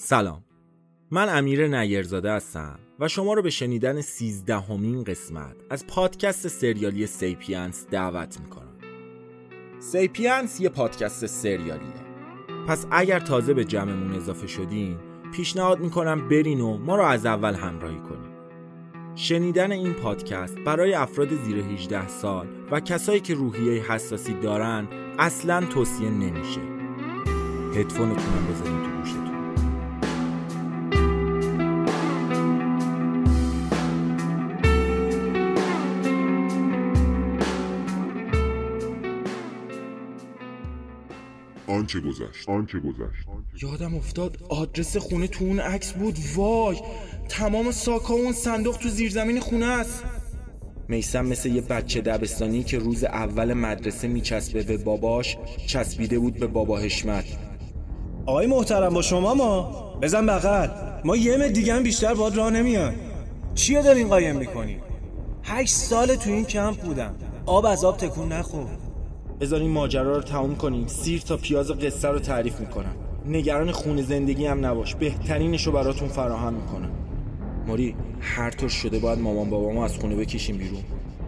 سلام. من امیر نیرزاده هستم و شما رو به شنیدن سیزدهمین قسمت از پادکست سریالی سیپینس دعوت می‌کنم. سیپینس یه پادکست سریالیه. پس اگر تازه به جمعمون اضافه شدین پیشنهاد می‌کنم برین و ما رو از اول همراهی کنین شنیدن این پادکست برای افراد زیر 18 سال و کسایی که روحیه حساسی دارن اصلا توصیه نمیشه. هدفونتونم بذارین تو گوشتون. آنچه گذشت. آنچه گذشت. یادم افتاد آدرس خونه تو اون عکس بود. وای تمام ساکا و اون صندوق تو زیرزمین خونه است. میسم مثل یه بچه دبستانی که روز اول مدرسه میچسبه به باباش چسبیده بود به بابا حشمت. آقای محترم با شما ما؟ بزن بغل. ما یه دیگه هم بیشتر باد راه نمیان چیه دارین قایم می‌کنی؟ هشت سال تو این کمپ بودم. آب از آب تکون نخور. بذارین ماجرا رو تموم کنیم. سیر تا پیاز قصه رو تعریف می‌کنم. نگران خونه زندگی هم نباش. بهترینش رو براتون فراهم می‌کنم. موری هر طور شده باید مامان بابامو از خونه بکشیم بیرون.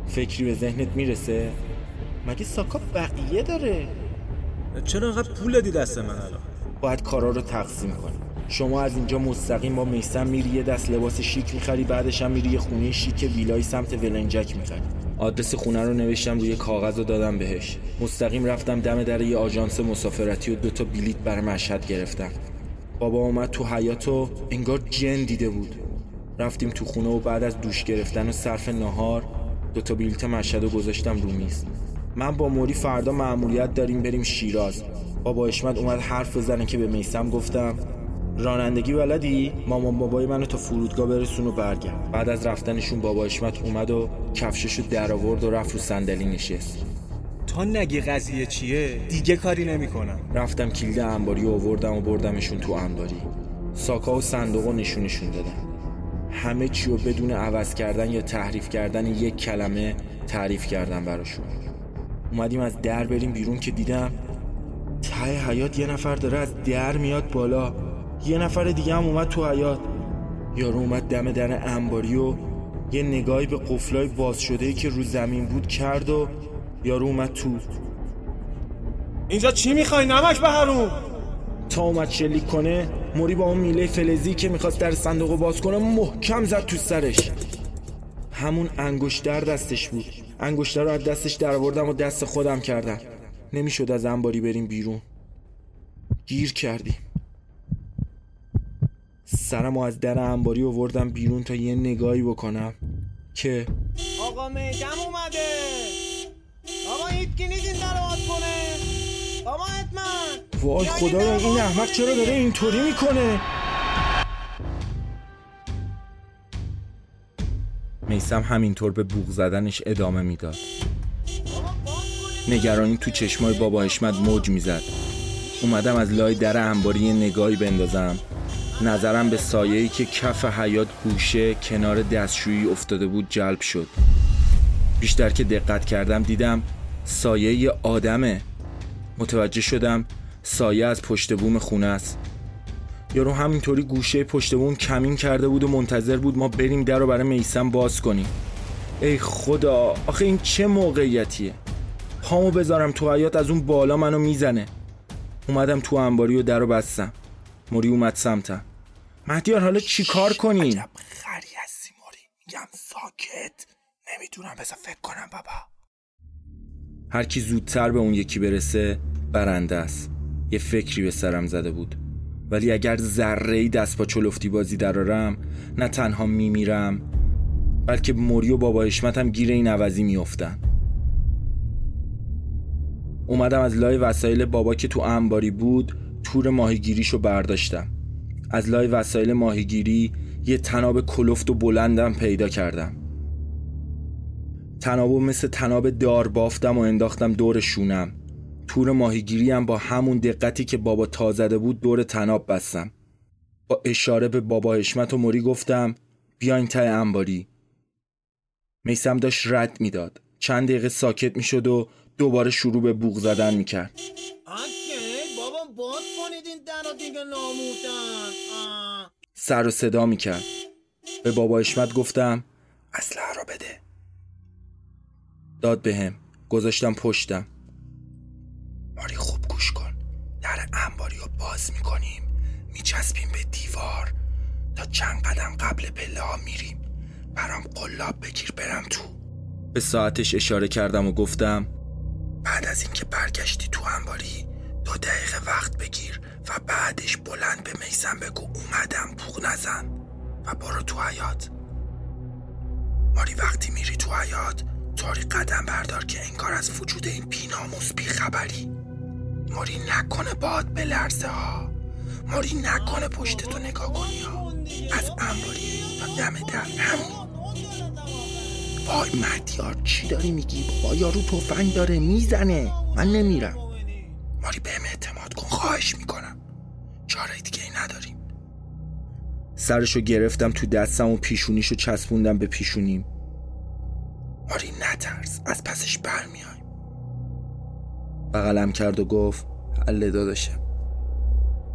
فکری به ذهنت می‌رسه؟ مگه ساکا بقیه داره؟ چرا انقدر پول دادی دست من الان؟ باید کارا رو تقسیم کنیم شما از اینجا مستقیم با میسم میری یه دست لباس شیک می‌خری بعدش هم میری یه خونه شیک ویلای سمت ولنجک می‌خری. آدرس خونه رو نوشتم روی کاغذ و دادم بهش. مستقیم رفتم دم در یه آژانس مسافرتی و دوتا بلیت برای مشهد گرفتم. بابا اومد تو حیات و انگار جن دیده بود. رفتیم تو خونه و بعد از دوش گرفتن و صرف نهار دوتا بلیت مشهد رو گذاشتم رو میز. من با موری فردا معمولیت داریم بریم شیراز. بابا اشمت اومد حرف بزنه که به میسم گفتم. رانندگی بلدی؟ مامان بابای منو تا فرودگاه برسون و برگرد. بعد از رفتنشون بابا اشمت اومد و کفششو در آورد و رفت رو صندلی نشست. تا نگی قضیه چیه؟ دیگه کاری نمی‌کنم. رفتم کلید انباری و آوردم و بردمشون تو انباری. ساکا و صندوق و نشونشون دادم همه چی رو بدون عوض کردن یا تحریف کردن یک کلمه تعریف کردم براشون. اومدیم از در بریم بیرون که دیدم ته حیات یه نفر داره از در میاد بالا. یه نفر دیگه هم اومد تو حیات یارو اومد دم در انباری و یه نگاهی به قفلای باز شده که رو زمین بود کرد و یارو اومد تو. اینجا چی می‌خوای؟ نمک به هرون. تا اومد شلیک کنه موری با اون میله فلزی که می‌خواست در صندوق باز کنه محکم زد تو سرش. همون انگشتر دستش بود. انگشتر رو از دستش در آوردم و دست خودم کردم. نمی‌شد از انباری بریم بیرون. گیر کردیم. سرم رو از در انباری آوردم بیرون تا یه نگاهی بکنم. که آقا میدم اومده. آقا هیچ نیست این در کنه. آقا حتما وای خدا رو این احمق چرا داره اینطوری می‌کنه؟ میسم همینطور به بوغ زدنش ادامه می‌داد. نگرانی تو چشمای بابا حشمت موج می‌زد. اومدم از لای در انباری یه نگاهی بندازم. نظرم به سایه‌ای که کف حیات گوشه کنار دستشویی افتاده بود جلب شد. بیشتر که دقت کردم دیدم سایه یه آدمه. متوجه شدم سایه از پشت بوم خونه است. یارو همینطوری گوشه پشت بوم کمین کرده بود و منتظر بود ما بریم در رو برای میسم باز کنیم. ای خدا آخه این چه موقعیتیه؟ پامو بذارم تو حیات از اون بالا منو می‌زنه. اومدم تو انباری و در رو بستم. موری اومد سمتم. مهدیار حالا چی کار کنیم عجب خری هستی موری. میگم ساکت. نمی‌دونم بذار فکر کنم بابا. هر کی زودتر به اون یکی برسه برنده است. یه فکری به سرم زده بود. ولی اگر ذره ای دست با چلفتی بازی درارم نه تنها میمیرم بلکه موری و بابا اشمتم گیر این عوضی میافتن. اومدم از لای وسایل بابا که تو انباری بود تور ماهیگیریشو برداشتم. از لای وسایل ماهیگیری یه تناب کلفت و بلندم پیدا کردم. تنابو مثل تناب دار بافتم و انداختم دور شونم. تور ماهیگیری هم با همون دقتی که بابا تا زده بود دور تناب بستم. با اشاره به بابا حشمت و موری گفتم بیاین ته انباری. میسم داشت رد می‌داد. چند دقیقه ساکت می‌شد و دوباره شروع به بوغ زدن می‌کرد. بابا این در دیگه ناموتن. سر و صدا می‌کرد. به بابا اشمت گفتم اسلحه را بده. داد بهم. گذاشتم پشتم. ماری خوب گوش کن. در انباری رو باز می‌کنیم. میچسبیم به دیوار. تا چند قدم قبل پله ها میریم. برام قلاب بگیر برم تو. به ساعتش اشاره کردم و گفتم بعد از اینکه برگشتی تو انباری دو دقیقه وقت بگیر. و بعدش بلند به میسم بگو اومدم بوغ نزن و برو تو حیات ماری وقتی میری تو حیات طوری قدم بردار که انگار از وجود این بیناموس بیخبری. ماری نکنه باد به لرزه ها. ماری نکنه پشت تو نگاه کنی ها. از انباری تا دم در همون. وای مهدیار چی داری میگی؟ بابا یارو تفنگ داره می‌زنه. من نمیرم. ماری بهم اعتماد کن خواهش می‌کنم. چاره دیگه ای نداریم. سرشو گرفتم تو دستم و پیشونیشو چسبوندم به پیشونیم. ماری نترس. از پسش برمیایم. بغلم کرد و گفت حله داداشم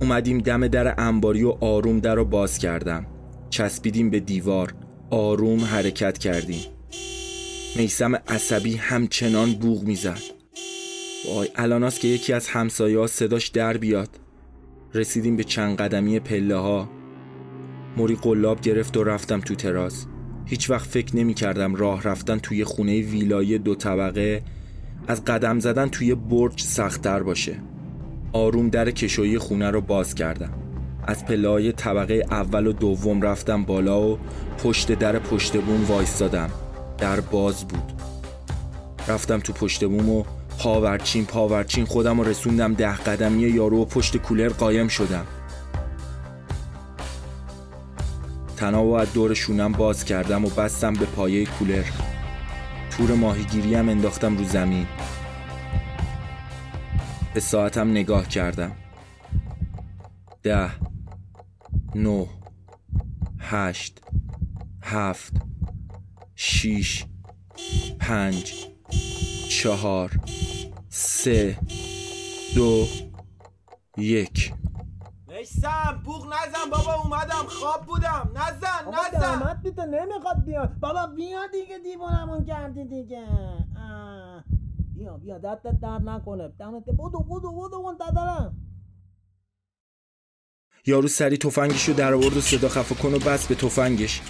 اومدیم دم در انباری و آروم در رو باز کردم. چسبیدیم به دیوار. آروم حرکت کردیم. میسم عصبی همچنان بوغ می‌زد. وای الاناست که یکی از همسایه ها صداش در بیاد. رسیدیم به چند قدمی پله ها موری قلاب گرفت و رفتم تو تراس. هیچ وقت فکر نمی کردم راه رفتن توی خونه ویلایی دو طبقه از قدم زدن توی برج سختتر باشه. آروم در کشویی خونه رو باز کردم. از پله طبقه اول و دوم رفتم بالا و پشت در پشت بوم وایستادم. در باز بود. رفتم تو پشت بوم و پاورچین پاورچین خودم رو رسوندم ده قدمی یارو و پشت کولر قایم شدم. تناب از دور شونم باز کردم و بستم به پایه کولر. تور ماهیگیری هم انداختم رو زمین. به ساعتم نگاه کردم. ده نه هشت هفت شیش پنج. چهار سه دو یک. میسم بوغ نزن بابا اومدم. خواب بودم. نزن نزن. دامت بیته نمی‌خواد بیاد. بابا بیا دیگه دیوانمون کردی دیگه. آه. بیا بیا دستت در نکنه. دمت بودو بودو بودو اون دادرم. یارو سری تفنگشو در آورد و صدا خفه کن و بس به تفنگش.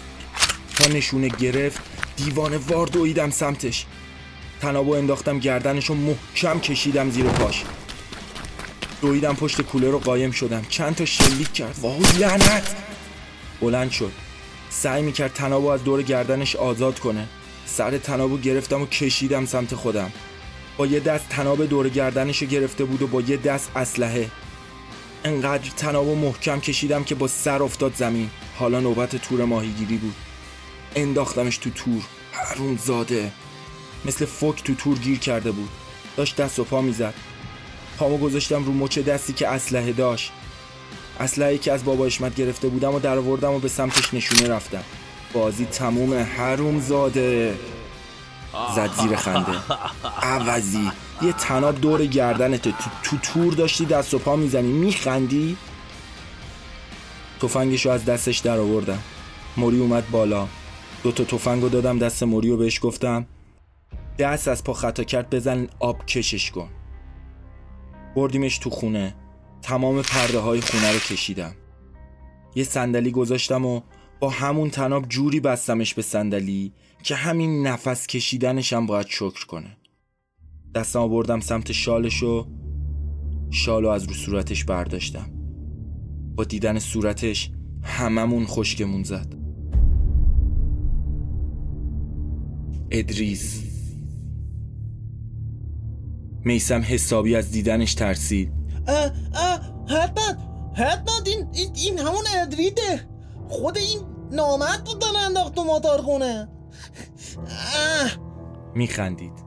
تا نشونه گرفت دیوانه وار دویدم سمتش. تنابو انداختم گردنشو محکم کشیدم زیر پاش. دویدم پشت کوله رو قایم شدم. چند تا شلیک کرد. وای لعنت! بلند شد. سعی می‌کرد تنابو از دور گردنش آزاد کنه. سر تنابو گرفتم و کشیدم سمت خودم. با یه دست تناب دور گردنش گرفته بود و با یه دست اسلحه. انقدر تنابو محکم کشیدم که با سر افتاد زمین. حالا نوبت تور ماهیگیری بود. انداختمش تو تور. حروم زاده مثل فوک تو تور گیر کرده بود. داشت دست و پا می‌زد. پامو گذاشتم رو مچ دستی که اسلحه داشت. اسلحه که از بابا اشمت گرفته بودم و در آوردم و به سمتش نشونه رفتم. بازی تموم حروم زاده زد زیر خنده. عوضی. یه تناب دور گردنت. تو, تو تور داشتی دست و پا می‌زنی. میخندی؟ تفنگشو از دستش در آوردم موری اومد بالا. دو تا تفنگو دادم دست موری و بهش گفتم دست از پا خطا کرد بزن آب کشش کن. بردیمش تو خونه. تمام پرده های خونه رو کشیدم. یه صندلی گذاشتم و با همون تناب جوری بستمش به صندلی که همین نفس کشیدنشم باید شکر کنه. دستم بردم سمت شالش و شالو از رو صورتش برداشتم. با دیدن صورتش هممون خشکمون زد. ادریس. میسم حسابی از دیدنش ترسید. اه اه حتما حتما این, این, این همون ادریده خود این نامرد بود داره انداخت تو موتور خونه. اه. میخندید.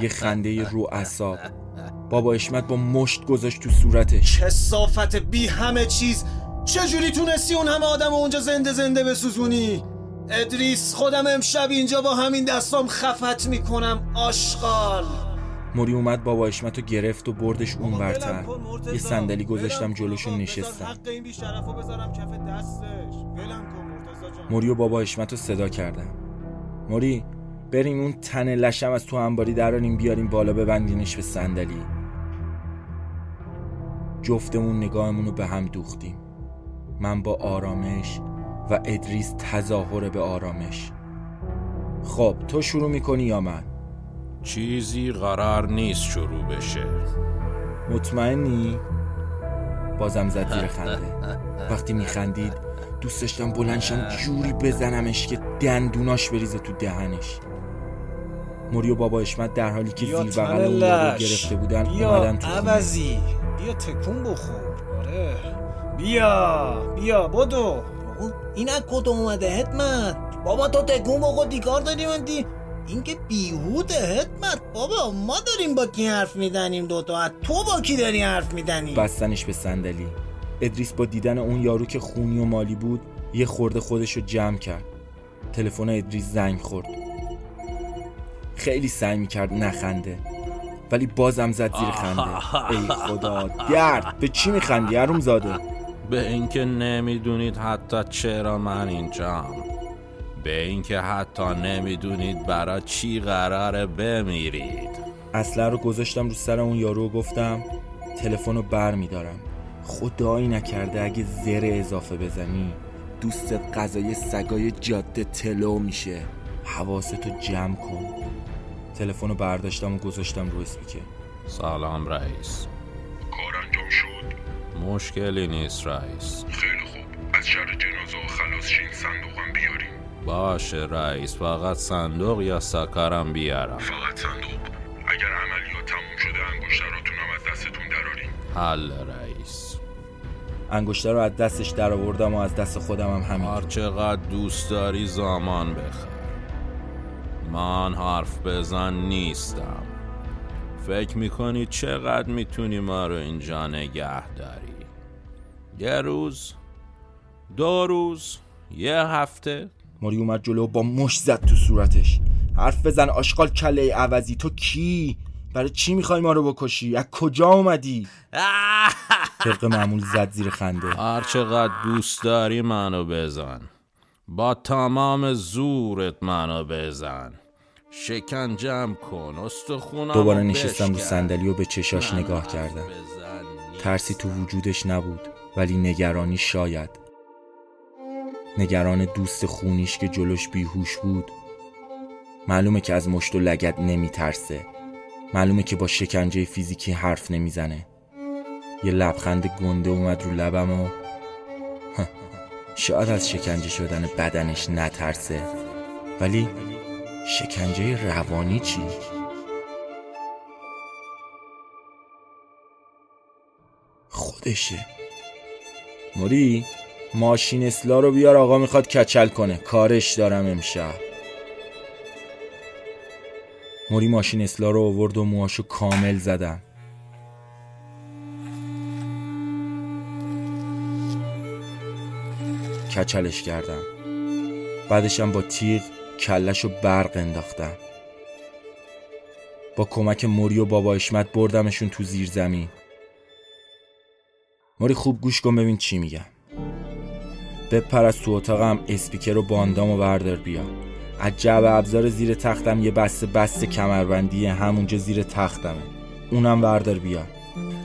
یه خنده رو اصاب بابا اشمت با مشت گذاشت تو صورتش. کسافت بی همه چیز. چجوری تونستی اون همه آدم اونجا زنده زنده بسوزونی؟ ادریس خودم امشب اینجا با همین دستام خفت می‌کنم آشغال. موری اومد بابا اشمتو گرفت و بردش اون برتر. یه صندلی گذاشتم آقا، نشستم. موری و بابا اشمتو صدا کردم موری بریم اون تن لشم از تو انباری دراریم بیاریم بالا ببندینش به صندلی. جفتمون نگاهمون رو به هم دوختیم. من با آرامش و ادریس تظاهر به آرامش. خب تو شروع می‌کنی یا من؟ چیزی قرار نیست شروع بشه. مطمئنی؟ بازم زد زیر خنده. وقتی میخندید دوست داشتم بلنشم جوری بزنمش که دندوناش بریزه تو دهنش. موری و بابا اشمت در حالی که زیر بغل اون لش. گرفته بودن بیا اومدن تو. عوضی. بیا تکون بخور. آره. بیا. بیا بدو. این از کجا اومده؟ حتمت بابا تو تکون بخور دیکار داری من دی این که بیهوده حتمت بابا ما داریم با کی حرف میدنیم دوتا از تو با کی داری حرف میدنی بستنش به صندلی. ادریس با دیدن اون یارو که خونی و مالی بود یه خورده خودش رو جمع کرد. تلفن ادریس زنگ خورد. خیلی سعی می‌کرد نخنده ولی بازم زد زیر خنده. ای خدا درد. به چی میخندی هروم زاده به اینکه نمی‌دونید حتی چرا من اینجام. به اینکه حتی نمی‌دونید برای چی قراره بمیرید. اصلا رو گذاشتم رو سر اون یارو و گفتم تلفن رو بر میدارم. خدایی نکرده اگه زر اضافه بزنی دوست غذای سگای جاده تلو میشه. حواستو جمع کن. تلفن رو برداشتم و گذاشتم رو اسپیکر. سلام رئیس. کار انجام شد؟ مشکلی نیست رئیس. خیلی خوب. از شر جنازه و خلاص شین صندوقم بیاریم. باشه رئیس فقط صندوق یا سکرم بیارم؟ فقط صندوق. اگر عملیات تموم شده انگشتراتونم از دستتون دراریم حل رئیس. انگشتر رو از دستش در آوردم و از دست خودم هم همین. هر چقدر دوست داری زمان بخر. من حرف بزن نیستم. فکر می‌کنی چقدر می‌تونی ما رو اینجا نگه داری؟ یه روز دو روز یه هفته؟ موری اومد جلو و با مش زد تو صورتش. حرف بزن آشغال کله عوضی. تو کی؟ برای چی می‌خوای ما رو بکشی؟ از کجا اومدی؟ طبق معمول زد زیر خنده. هر چقدر دوست داری منو بزن. با تمام زورت منو بزن. شکنجم کن استخونم دوباره نشستم رو صندلی و به چشاش نگاه کردم. ترسی تو وجودش نبود ولی نگرانی شاید. نگران دوست خونیش که جلوش بیهوش بود. معلومه که از مشت و لگت نمی ترسه معلومه که با شکنجه فیزیکی حرف نمی‌زنه. یه لبخند گنده اومد رو لبم و شاید از شکنجه شدن بدنش نترسه. ولی شکنجه روانی چی؟ خودشه. موری؟ ماشین اسلا رو بیار آقا می‌خواد کچل کنه. کارش دارم امشب. موری ماشین اسلا رو آورد و موهاشو کامل زدم کچلش کردم بعدشم با تیغ کلش و برق انداختم با کمک موری و بابا اشمت بردمشون تو زیر زمین موری خوب گوش کن ببین چی میگم بپر از تو اتاقم اسپیکر و باندام و بردار بیا. از جعب ابزار زیر تختم یه بسته بسته کمربندی همونجا زیر تختمه. اونم بردار بیار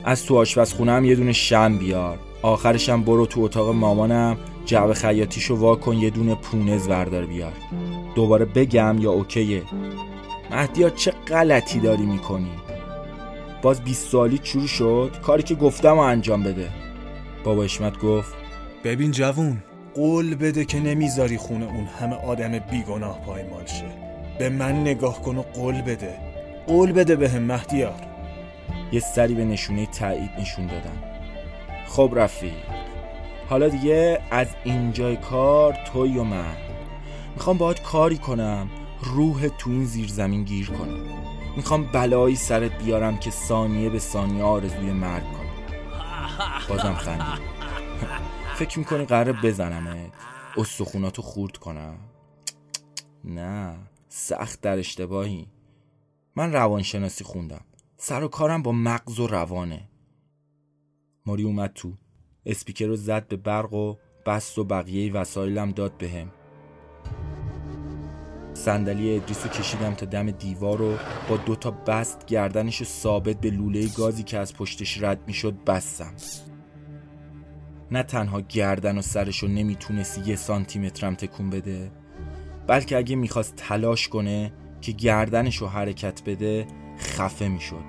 از تو آشپزخونه هم یه دونه شم بیار. آخرشم برو تو اتاق مامانم جعب خیاطیشو وا کن یه دونه پونز بردار بیار. دوباره بگم یا اوکیه. مهدیار چه غلطی داری می‌کنی؟ باز 20 سالی شروع شد؟ کاری که گفتم و انجام بده. بابا اشمت گفت ببین جوون قول بده که نمی‌ذاری خونه اون همه آدم بیگناه پایمال شه. به من نگاه کن و قول بده. قول بده به هم مهدیار. یه سری به نشونه تایید نشون دادم خب رفیق. حالا دیگه از اینجای کار توی و من. می‌خوام باهات کاری کنم. روح تو این زیر زمین گیر کنم. می‌خوام بلایی سرت بیارم که ثانیه به ثانیه آرزوی مرگ کنم. بازم خندید فکر می‌کنی قراره بزنمت؟ استخوناتو خورد کنم؟ نه سخت در اشتباهی. من روانشناسی خوندم. سر و کارم با مغز و روانه. ماری اومد تو. اسپیکر رو زد به برق و بست و بقیه وسایلم داد بهم. به صندلی ادریس رو کشیدم تا دم دیوار و با دو تا بست گردنش رو ثابت به لوله گازی که از پشتش رد می‌شد بستم. نه تنها گردن و سرش رو نمی‌تونست یه سانتیمترم تکون بده بلکه اگه می‌خواست تلاش کنه که گردنش رو حرکت بده خفه می‌شد.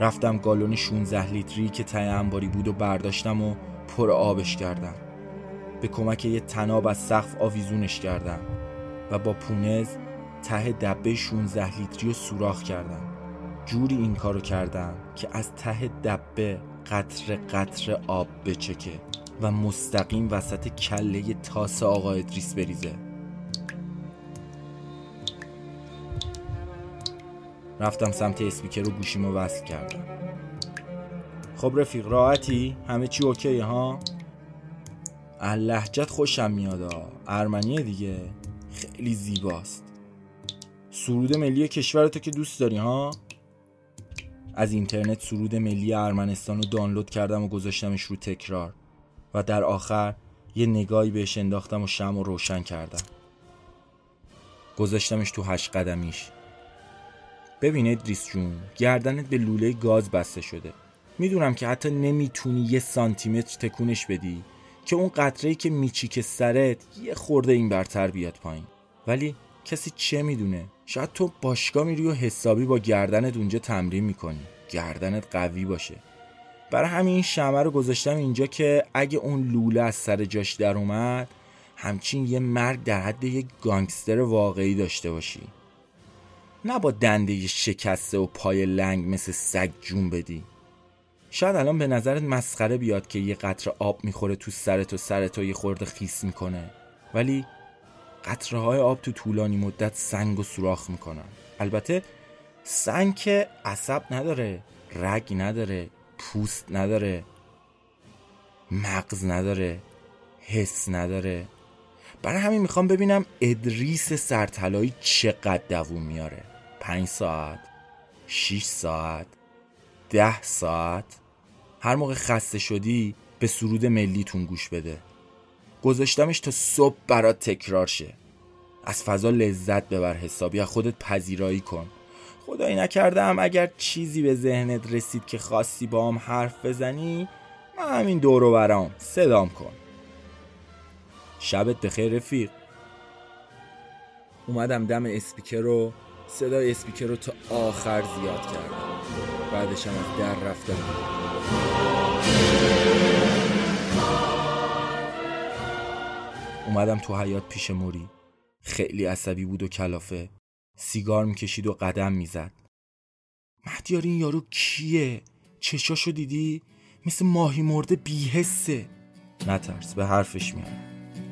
رفتم گالون 16 لیتری که ته انباری بود و برداشتم و پر آبش کردم. به کمک یه تناب از سقف آویزونش کردم و با پونز ته دبه 16 لیتری رو سوراخ کردم. جوری این کارو کردم که از ته دبه قطر قطر آب بچکه و مستقیم وسط کله تاس آقا ادریس بریزه. رفتم سمت اسپیکر رو گوشیمو وصل کردم. خب رفیق راحتی؟ همه چی اوکی ها؟ لحجت خوشم میاد ارمنیه دیگه. خیلی زیباست. سرود ملی کشور تو که دوست داری ها؟ از اینترنت سرود ملی ارمنستان رو دانلود کردم و گذاشتمش رو تکرار. و در آخر یه نگاهی بهش انداختم و شم و روشن کردم. گذاشتمش تو هشت قدمیش. ببین ادریس جون گردنت به لوله گاز بسته شده. می‌دونم که حتی نمی‌تونی یه سانتیمتر تکونش بدی که اون قطره که میچیک سرت یه خورده این برتر بیاد پایین. ولی کسی چه می‌دونه؟ شاید تو باشگاه میری و حسابی با گردنت اونجا تمرین می‌کنی. گردنت قوی باشه. برای همین این رو گذاشتم اینجا که اگه اون لوله از سر جاش در اومد همچین یه مرگ در حد یه گانگستر واقعی داشته باشی. نه با دنده شکسته و پای لنگ مثل سگ جون بدی. شاید الان به نظرت مسخره بیاد که یه قطر آب می‌خوره تو سرت و سرت و یه خورده خیس می‌کنه. ولی قطره های آب تو طولانی مدت سنگ و سوراخ می‌کنن. البته سنگ که عصب نداره رگ نداره پوست نداره مغز نداره حس نداره. برای همین می‌خوام ببینم ادریس سرطلایی چقدر دووم میاره. پنج ساعت شیش ساعت ده ساعت. هر موقع خسته شدی به سرود ملیتون گوش بده. گذاشتمش تا صبح برات تکرار شه. از فضا لذت ببر حسابی از خودت پذیرایی کن. خدایی نکردم اگر چیزی به ذهنت رسید که خواستی با هم حرف بزنی من همین دورو برام صدام کن. شبت بخیر رفیق. اومدم دم اسپیکر رو صدای اسپیکر رو تا آخر زیاد کردم. بعدش هم از در رفتم. اومدم تو حیات پیش موری. خیلی عصبی بود و کلافه. سیگار می‌کشید و قدم می‌زد. مهدیار این یارو کیه؟ چشاشو دیدی؟ مثل ماهی مرده بیهسه نترس به حرفش میاد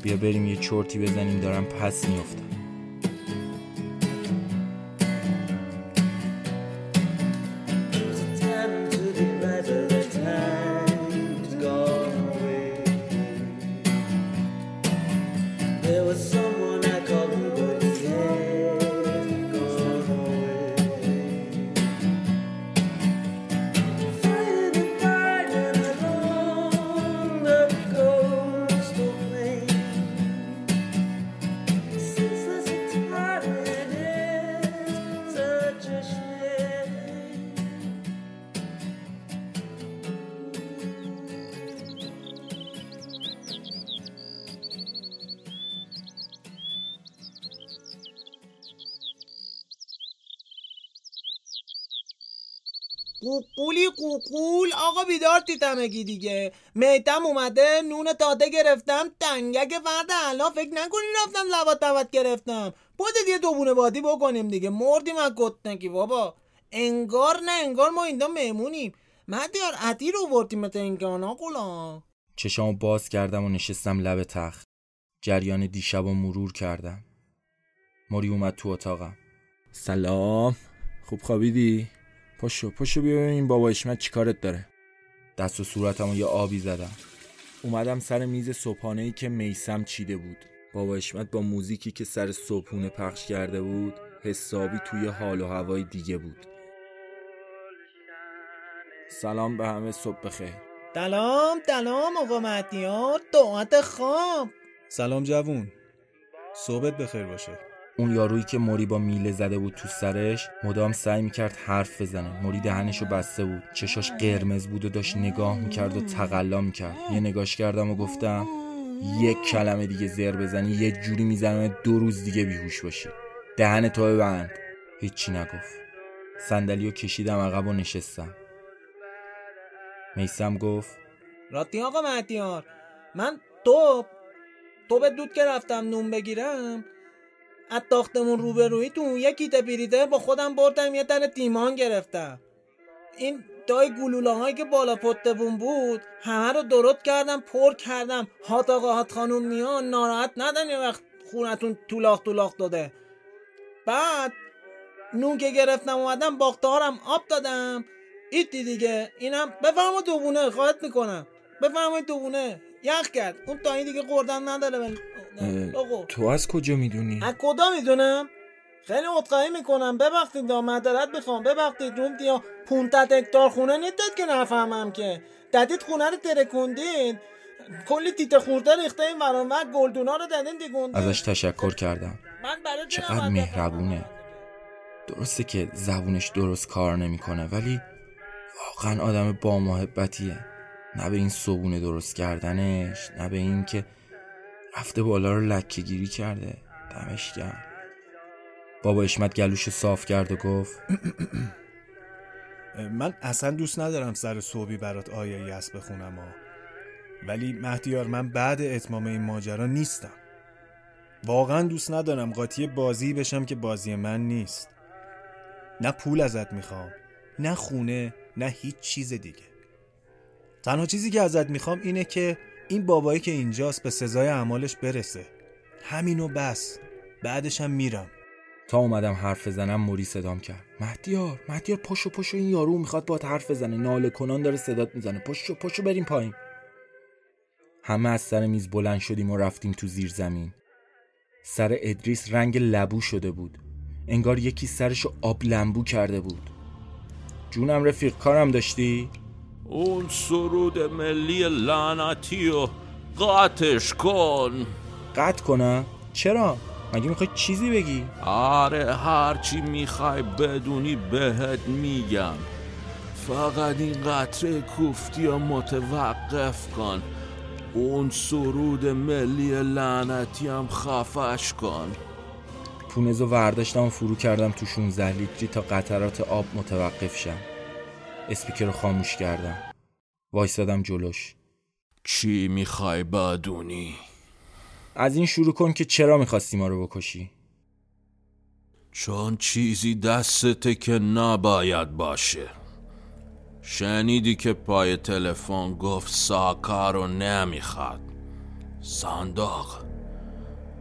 بیا بریم یه چرتی بزنیم دارم پس میافتم. There was so تیتمگی دیگه. میتم اومده نون تاده گرفتم دنگک فرد الان فکر نکنی رفتم لبات دوت گرفتم. بوده یه دوبونه بادی بکنیم دیگه. مردیم از گتنگی بابا. انگار نه انگار ما اینجا مهمونیم. مدیار عدی رو بردیم انگار آقولا چشامو باز کردم و نشستم لب تخت. جریان دیشب و مرور کردم. موری اومد تو اتاقم. سلام. خوب خوابیدی؟ پاشو پاشو بیا این بابا اشمت چیکارت داره. دست و صورتمو یه آبی زدم. اومدم سر میز صبحانه ای که میسم چیده بود. بابا اشمت با موزیکی که سر صبحونه پخش کرده بود حسابی توی حال و هوای دیگه بود. سلام به همه صبح بخیر. سلام سلام آقا مهدیار دعات خواب سلام جوون. صحبت بخیر باشه. اون یارویی که موری با میله زده بود تو سرش مدام سعی می‌کرد حرف بزنه. موری دهنشو بسته بود. چشاش قرمز بود و داشت نگاه می‌کرد و تقلا می‌کرد. یه نگاش کردم و گفتم یک کلمه دیگه زر بزنی یه جوری می‌زنم دو روز دیگه بیهوش باشی. دهن تو ببند. هیچی نگفت. صندلی کشیدم عقب و نشستم. میسم گفت راتی آقا مهدیار من تو تو به دود که رفتم نون بگیرم از تاختمون روبرویتون یه کیت پیریته با خودم بردم یه تن تیمان گرفتم. این دای گلوله هایی که بالا پتبون بود همه رو درست کردم پر کردم. هات آقا هات خانوم میان ناراحت ندن یه وقت خونتون تولاخ تولاخ داده. بعد نون که گرفتم اومدم باختارم آب دادم. ایتی دیگه اینم بفرما دوبونه خواهد می‌کنم. بفرمایید دوبونه یخ کرد. اون تا این دیگه قردن نداره تو از کجا می‌دونی؟ از کجا می‌دونم؟ خیلی عذرخواهی می‌کنم. ببخشید معذرت می‌خوام. ببخشید روم دیا 500 هکتار خونه نیدید که نفهمم که. ددید خونه رو ترکوندید کلی تیت خورده ریخته این وران و گلدونا رو دادین دیگوندید ازش تشکر کردم. من برای چقدر مهربونه. درسته که زبونش درست کار نمی‌کنه ولی واقعا آدم با محبتیه. نه به این صبونه درست کردنش نه به این که رفته بالا رو لکه گیری کرده. دمش گرم. بابا اشمت گلوش صاف کرد و گفت من اصلا دوست ندارم سر صوبی برات آیه یس بخونم ولی مهدیار من بعد اتمام این ماجرا نیستم. واقعا دوست ندارم قاطی بازی بشم که بازی من نیست. نه پول ازت می‌خوام نه خونه نه هیچ چیز دیگه. تنها چیزی که ازت می‌خوام اینه که این بابایی که اینجاست به سزای اعمالش برسه. همینو بس. بعدش هم میرم. تا اومدم حرف بزنم موری صدام کرد. مهدیار مهدیار پشو پشو این یارو می‌خواد با حرف بزنه. ناله کنان داره صدات می‌زنه. پشو پشو بریم پایین. همه از سر میز بلند شدیم و رفتیم تو زیر زمین. سر ادریس رنگ لبو شده بود. انگار یکی سرشو آب لنبو کرده بود. جونم رفیق کارم داشتی؟ اون سرود ملی لعنتی و قطعش کن قطع کنم؟ چرا؟ مگه می‌خوای چیزی بگی؟ آره هرچی می‌خوای بدونی بهت میگم فقط این قطره کوفتی رو متوقف کن اون سرود ملی لعنتی هم خفش کن پونزو ورداشتم و فرو کردم تو 16 لیتری تا قطرات آب متوقف شم اسپیکر رو خاموش کردم. وایستادم جلوش. چی می‌خوای بدونی؟ از این شروع کن که چرا می‌خواستی ما رو بکشی. چون چیزی دستته که نباید باشه. شنیدی که پای تلفن گفت ساکا رو نمی‌خواد. صندوق.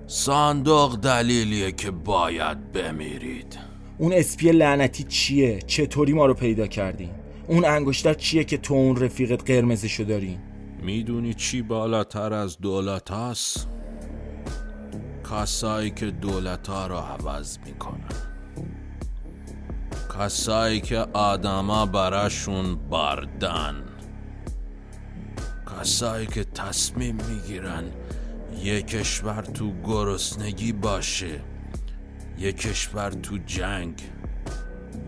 صندوق دلیلیه که باید بمیرید. اون اسپی لعنتی چیه؟ چطوری ما رو پیدا کردین؟ اون انگشتر چیه که تو اون رفیقت قرمزشو دارین؟ می‌دونی چی بالاتر از دولت هست؟ کسایی که دولت ها رو عوض می‌کنن کسایی که آدما براشون باردن کسایی که تصمیم می‌گیرن یه کشور تو گرسنگی باشه یه کشور تو جنگ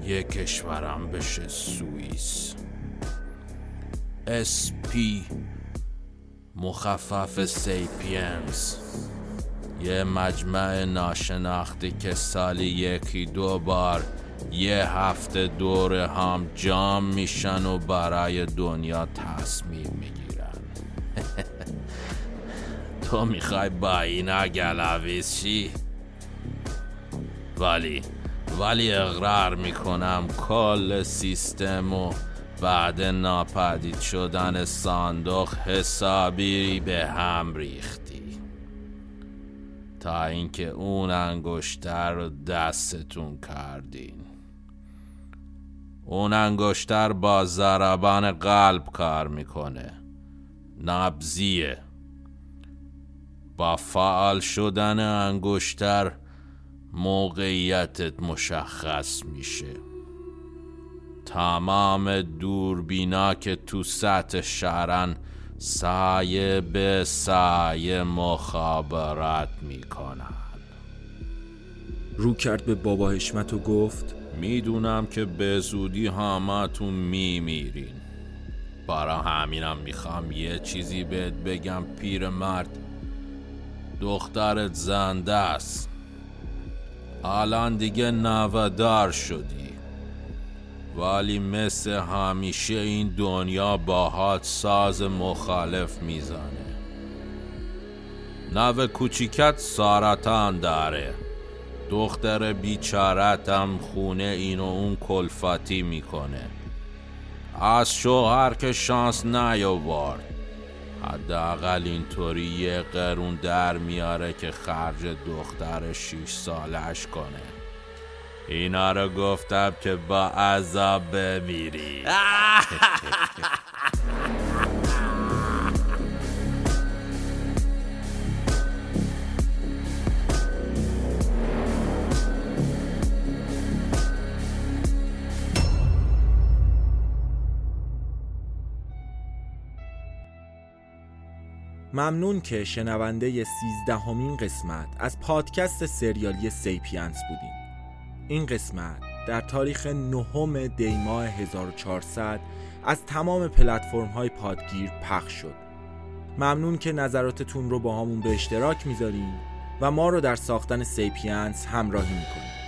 یه کشورم بشه سوئیس. اسپی مخفف سیپینز. یه مجمع ناشناختی که سالی یکی دو بار یه هفته دور هم جام میشن و برای دنیا تصمیم می‌گیرن. تو می‌خوای با اینا شی؟ ولی ولی اقرار می‌کنم کل سیستم و بعد ناپدید شدن صندوق حسابی به هم ریختی. تا اینکه اون انگشتر رو دستتون کردین. اون انگشتر با ضربان قلب کار می‌کنه. نبزیه با فعال شدن انگشتر موقعیتت مشخص میشه. تمام دوربینا که تو سطح شهرن سایه به سایه مخابرات می‌کنن. رو کرد به بابا حشمت و گفت می‌دونم که به زودی همتون میمیرین. برا همینم می‌خوام یه چیزی بهت بگم پیرمرد. دخترت زنده است. الان دیگه نودار شدی. ولی مثل همیشه این دنیا باهات ساز مخالف می‌زنه. نو کوچیکت سارتان داره. دختر بیچارتم خونه این و اون کلفتی می‌کنه. از شوهر که شانس نیاورد. حداقل اینطوری یه قرون در میاره که خرج دختر شیش سالش کنه. اینا رو گفتم که با عذاب بمیری. ممنون که شنونده سیزدهمین قسمت از پادکست سریالی سیپینس بودیم این قسمت در تاریخ نهم دیماه 1400 از تمام پلتفرم های پادگیر پخش شد. ممنون که نظراتتون رو باهامون به اشتراک می‌ذارین و ما رو در ساختن سیپینس همراهی می‌کنید